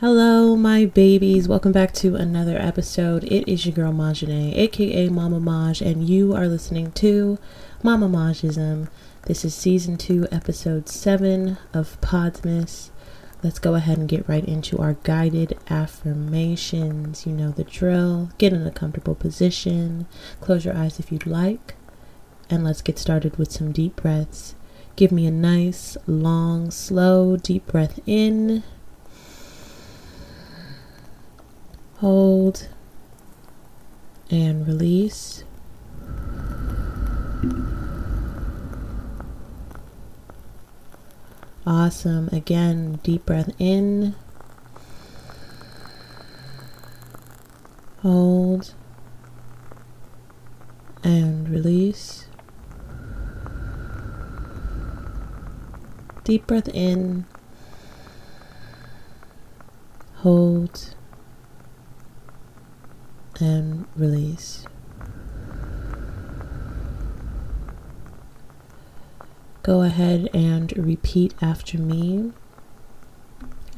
Hello, my babies. Welcome back to another episode. It is your girl Majane, aka Mama Maj, and you are listening to Mama Majism. This is season two, episode seven of Podmas. Let's go ahead and get right into our guided affirmations. You know the drill. Get in a comfortable position. Close your eyes if you'd like. And let's get started with some deep breaths. Give me a nice, long, slow, deep breath in. Hold and release. Awesome. Again, deep breath in. Hold and release. Deep breath in. Hold and release. Go ahead and repeat after me.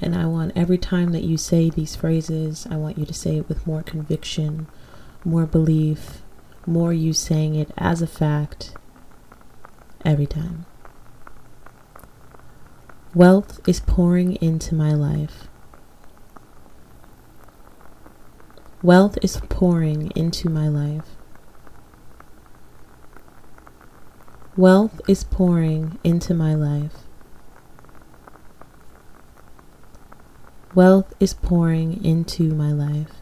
And I want every time that you say these phrases, I want you to say it with more conviction, more belief, more you saying it as a fact every time. Wealth is pouring into my life. Wealth is pouring into my life. Wealth is pouring into my life. Wealth is pouring into my life.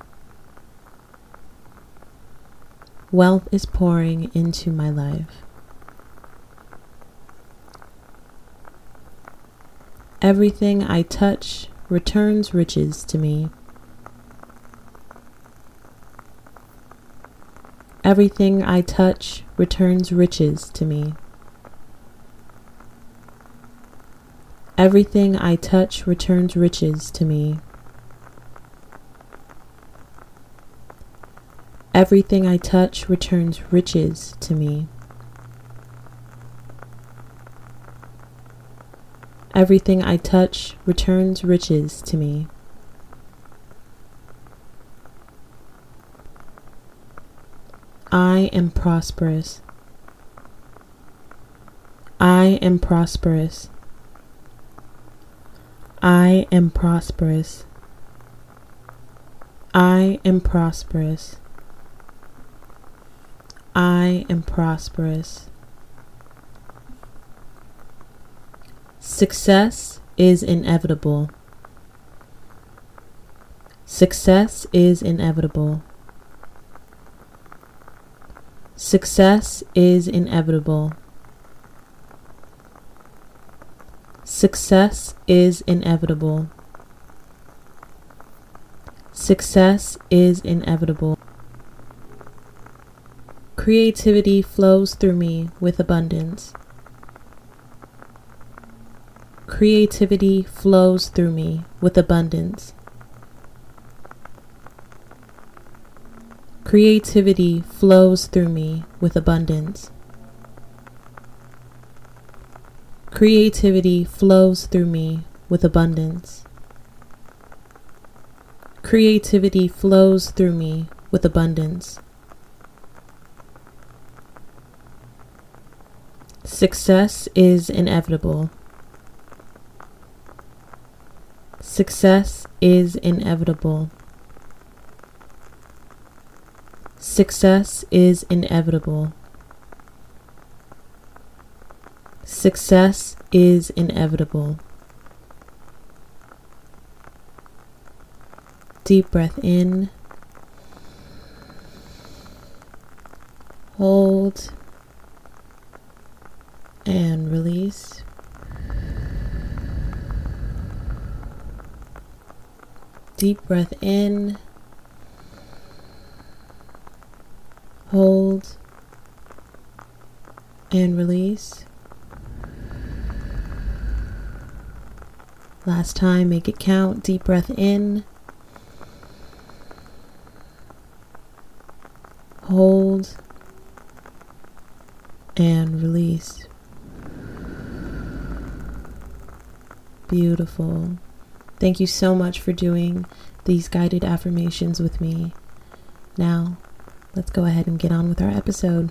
Wealth is pouring into my life. Everything I touch returns riches to me. Everything I touch returns riches to me. Everything I touch returns riches to me. Everything I touch returns riches to me. Everything I touch returns riches to me. I am prosperous. I am prosperous. I am prosperous. I am prosperous. I am prosperous. Success is inevitable. Success is inevitable. Success is inevitable. Success is inevitable. Success is inevitable. Creativity flows through me with abundance. Creativity flows through me with abundance. Creativity flows through me with abundance. Creativity flows through me with abundance. Creativity flows through me with abundance. Success is inevitable. Success is inevitable. Success is inevitable. Success is inevitable. Deep breath in. Hold and release. Deep breath in. Hold and release. Last time, make it count. Deep breath in. Hold and release. Beautiful. Thank you so much for doing these guided affirmations with me. Now, let's go ahead and get on with our episode.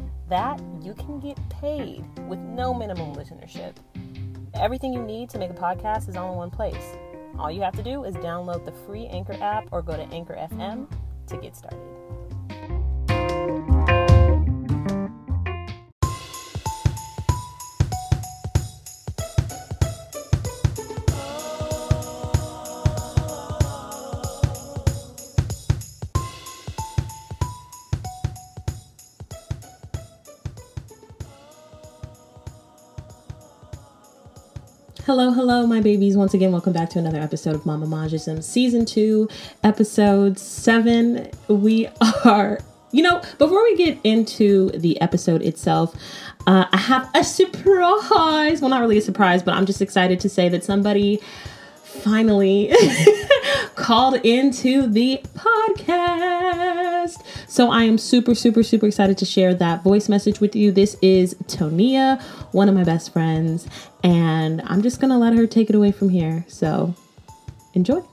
that, you can get paid with no minimum listenership. Everything you need to make a podcast is all in one place. All you have to do is download the free Anchor app or go to Anchor FM to get started. Hello, hello, my babies. Once again, welcome back to another episode of Mama Majism, Season 2, Episode 7. We are, you know, before we get into the episode itself, uh, I have a surprise. Well, not really a surprise, but I'm just excited to say that somebody finally called into the podcast. So I am super, super, super excited to share that voice message with you. This is Tonia, one of my best friends, and I'm just gonna let her take it away from here. So enjoy.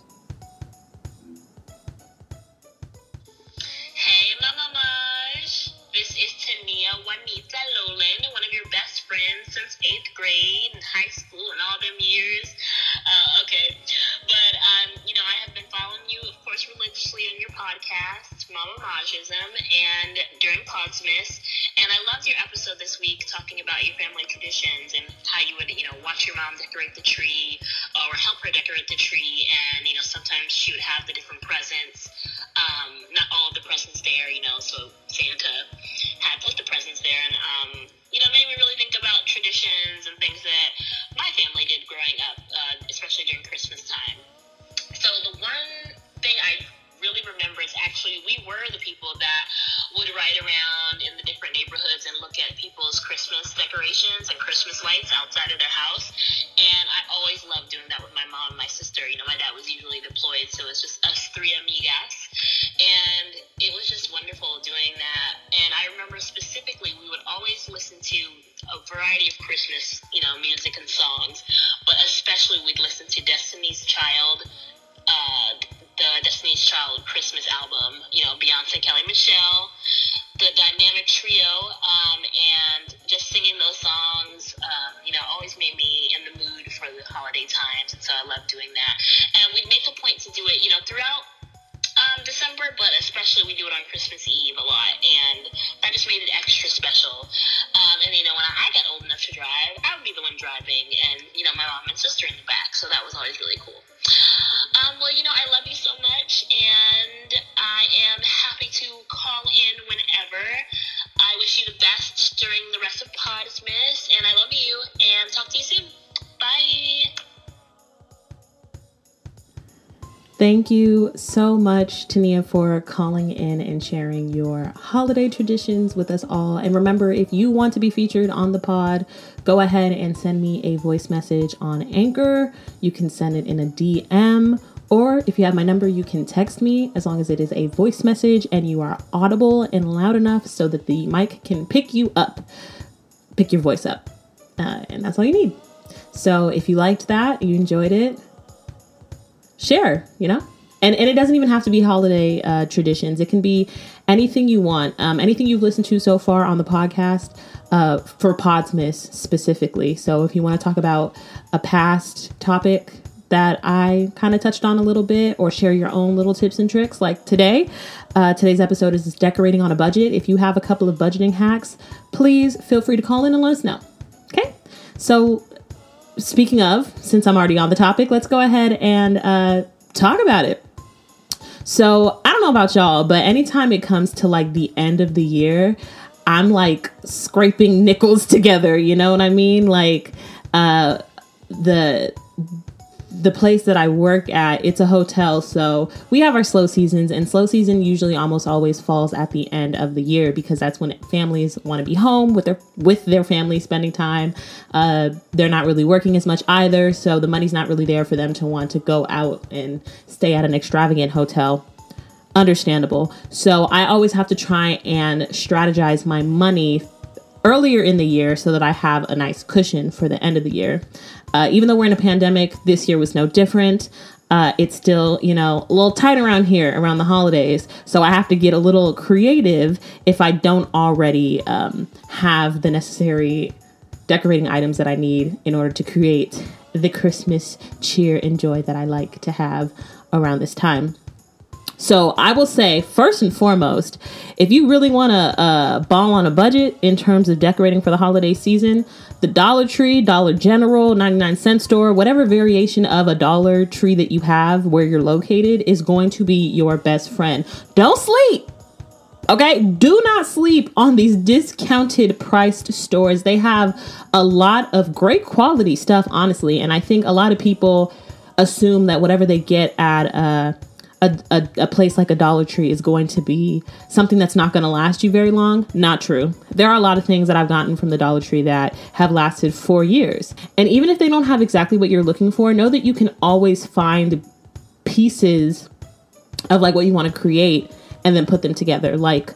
Majism, and during Podmas. And I loved your episode this week talking about your family traditions and how you would, you know, watch your mom decorate the tree or help her decorate the tree. And you know, sometimes she would have the different presents. Um, not all of the presents there, you know, so Santa had put the presents there, and um, you know, made me really think about traditions and things that my family did growing up, uh, especially during Christmas time. So the one thing I really remember is actually we were the people that would ride around in the different neighborhoods and look at people's Christmas decorations and Christmas lights outside of their house. And I always loved doing that with my mom and my sister. You know, my dad was usually deployed, so it was just us three amigas. And it was just wonderful doing that. And I remember specifically we would always listen to a variety of Christmas, you know, music and songs, but especially we'd listen to Destiny's Child, uh, the Destiny's Child Christmas album, you know, Beyonce, Kelly Michelle, the dynamic trio, um, and just singing those songs, um, you know, always made me in the mood for the holiday times, and so I love doing that. And we'd make a point to do it, you know, throughout um, December, but especially we do it on Christmas Eve a lot, and that just made it extra special. Um, and you know, when I got old enough to drive, I would be the one driving, and you know, my mom and sister in the back, so that was always really cool. Um, well, you know, I love you so much, and I am happy to call in whenever. I wish you the best during the rest of Podmas, and I love you, and talk to you soon. Bye. Thank you so much, Tania, for calling in and sharing your holiday traditions with us all. And remember, if you want to be featured on the pod, go ahead and send me a voice message on Anchor. You can send it in a DM, or if you have my number, you can text me as long as it is a voice message and you are audible and loud enough so that the mic can pick you up, pick your voice up. Uh, and that's all you need. So if you liked that, you enjoyed it, share, you know? And, and it doesn't even have to be holiday uh, traditions. It can be anything you want, um, anything you've listened to so far on the podcast uh, for Podmas specifically. So if you want to talk about a past topic that I kind of touched on a little bit or share your own little tips and tricks, like today, uh, today's episode is decorating on a budget. If you have a couple of budgeting hacks, please feel free to call in and let us know. Okay? So speaking of, since I'm already on the topic, let's go ahead and uh, talk about it. So I don't know about y'all, but anytime it comes to like the end of the year, I'm like scraping nickels together. You know what I mean? Like uh, the the place that I work at, it's a hotel, so we have our slow seasons, and slow season usually almost always falls at the end of the year because that's when families want to be home with their with their family, spending time. Uh, they're not really working as much either, so the money's not really there for them to want to go out and stay at an extravagant hotel. Understandable. So I always have to try and strategize my money earlier in the year so that I have a nice cushion for the end of the year. Uh, even though we're in a pandemic, this year was no different. Uh, it's still, you know, a little tight around here around the holidays. So I have to get a little creative if I don't already um, have the necessary decorating items that I need in order to create the Christmas cheer and joy that I like to have around this time. So I will say, first and foremost, if you really want to uh, ball on a budget in terms of decorating for the holiday season, the Dollar Tree, Dollar General, 99 cent store, whatever variation of a Dollar Tree that you have where you're located is going to be your best friend. Don't sleep. Okay, do not sleep on these discounted priced stores. They have a lot of great quality stuff, honestly, and I think a lot of people assume that whatever they get at uh a, a, a, place like a Dollar Tree is going to be something that's not going to last you very long. Not true. There are a lot of things that I've gotten from the Dollar Tree that have lasted four years. And even if they don't have exactly what you're looking for, know that you can always find pieces of like what you want to create and then put them together. Like,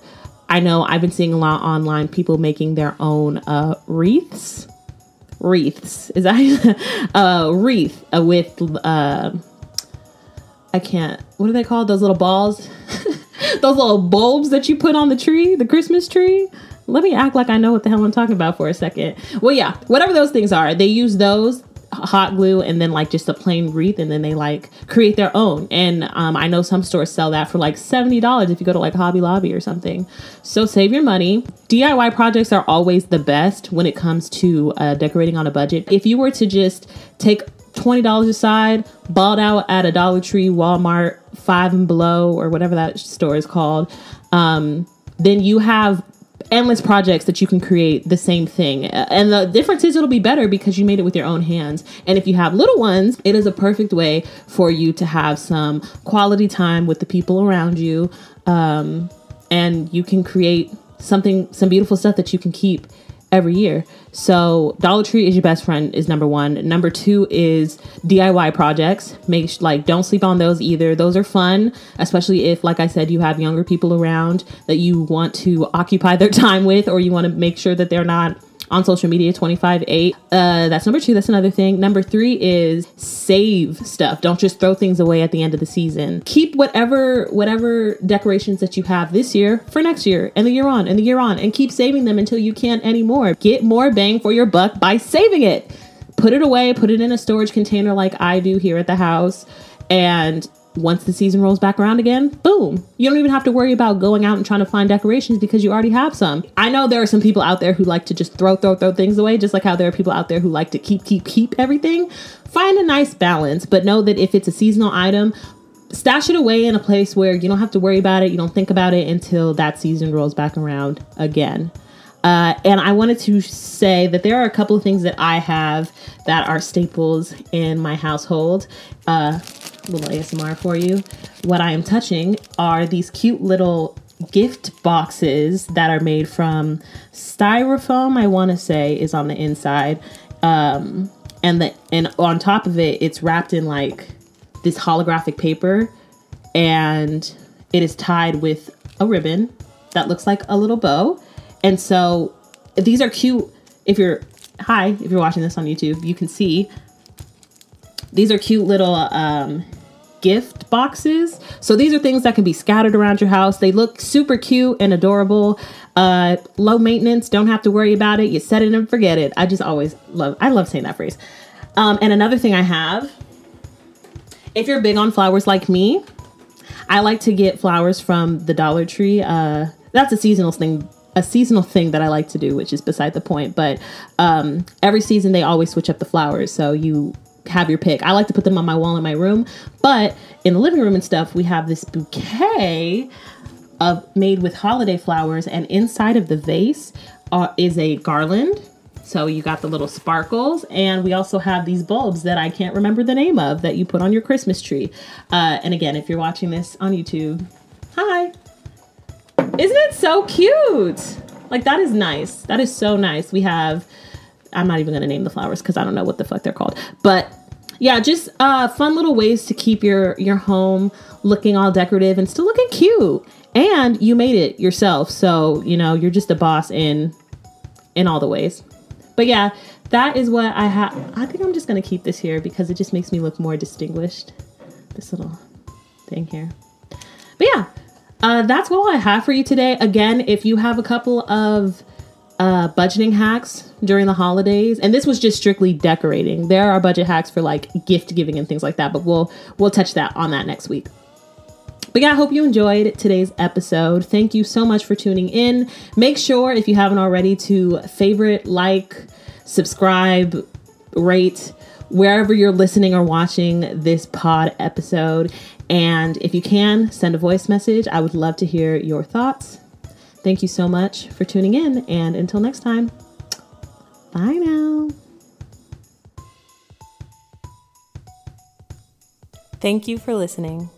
I know I've been seeing a lot online people making their own uh, wreaths. Wreaths. Is that a uh, wreath uh, with. Uh, I can't. What are they called? Those little balls? Those little bulbs that you put on the tree, the Christmas tree. Let me act like I know what the hell I'm talking about for a second. Well, yeah, whatever those things are, they use those hot glue and then like just a plain wreath and then they like create their own and um, i know some stores sell that for like $70 if you go to like hobby lobby or something so save your money diy projects are always the best when it comes to uh, decorating on a budget if you were to just take $20 aside, bought out at a Dollar Tree, Walmart, Five and Below, or whatever that store is called, um, then you have endless projects that you can create the same thing. And the difference is it'll be better because you made it with your own hands. And if you have little ones, it is a perfect way for you to have some quality time with the people around you. Um, and you can create something, some beautiful stuff that you can keep every year. So Dollar Tree is your best friend is number one. Number two is DIY projects. Make like don't sleep on those either. Those are fun, especially if, like I said, you have younger people around that you want to occupy their time with, or you want to make sure that they're not on social media 25 8 uh, that's number two that's another thing. Number three is save stuff. Don't just throw things away at the end of the season. Keep whatever whatever decorations that you have this year for next year and the year on and the year on and keep saving them until you can't anymore. Get more bang for your buck by saving it. Put it away put it in a storage container like i do here at the house and once the season rolls back around again, boom. You don't even have to worry about going out and trying to find decorations because you already have some. I know there are some people out there who like to just throw, throw, throw things away, just like how there are people out there who like to keep, keep, keep everything. Find a nice balance, but know that if it's a seasonal item, stash it away in a place where you don't have to worry about it, you don't think about it until that season rolls back around again. Uh, and I wanted to say that there are a couple of things that I have that are staples in my household. Uh, little ASMR for you. What I am touching are these cute little gift boxes that are made from styrofoam, I want to say, is on the inside. Um, and the and on top of it, it's wrapped in like this holographic paper, and it is tied with a ribbon that looks like a little bow. And so these are cute. If you're hi, if you're watching this on YouTube, you can see these are cute little um, gift boxes. So these are things that can be scattered around your house. They look super cute and adorable. Uh, low maintenance, don't have to worry about it. You set it and forget it. I just always love, I love saying that phrase. Um, and another thing I have, if you're big on flowers like me, I like to get flowers from the Dollar Tree. Uh, that's a seasonal thing a seasonal thing that I like to do, which is beside the point. But um, every season they always switch up the flowers, so you have your pick. I like to put them on my wall in my room, but in the living room and stuff, we have this bouquet of made with holiday flowers, and inside of the vase uh, is a garland. So you got the little sparkles, and we also have these bulbs that I can't remember the name of that you put on your Christmas tree. Uh, and again, if you're watching this on YouTube, hi. Isn't it so cute? Like that is nice. That is so nice. We have I'm not even gonna name the flowers because I don't know what the fuck they're called. But yeah, just uh, fun little ways to keep your your home looking all decorative and still looking cute. And you made it yourself, so you know you're just a boss in in all the ways. But yeah, that is what I have. I think I'm just gonna keep this here because it just makes me look more distinguished. This little thing here. But yeah, uh, that's all I have for you today. Again, if you have a couple of uh, budgeting hacks during the holidays, and this was just strictly decorating. There are budget hacks for like gift giving and things like that, but we'll we'll touch that on that next week. But yeah, I hope you enjoyed today's episode. Thank you so much for tuning in. Make sure if you haven't already to favorite, like, subscribe, rate wherever you're listening or watching this pod episode. And if you can, send a voice message. I would love to hear your thoughts. Thank you so much for tuning in. And until next time, bye now. Thank you for listening.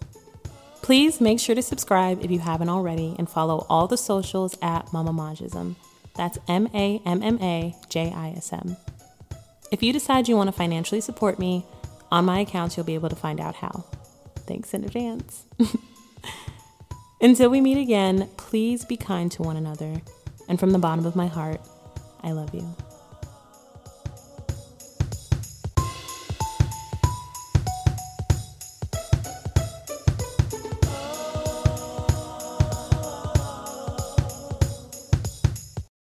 Please make sure to subscribe if you haven't already and follow all the socials at Mama Majism. That's M A M M A J I S M. If you decide you want to financially support me, on my accounts you'll be able to find out how. Thanks in advance. Until we meet again, please be kind to one another. And from the bottom of my heart, I love you.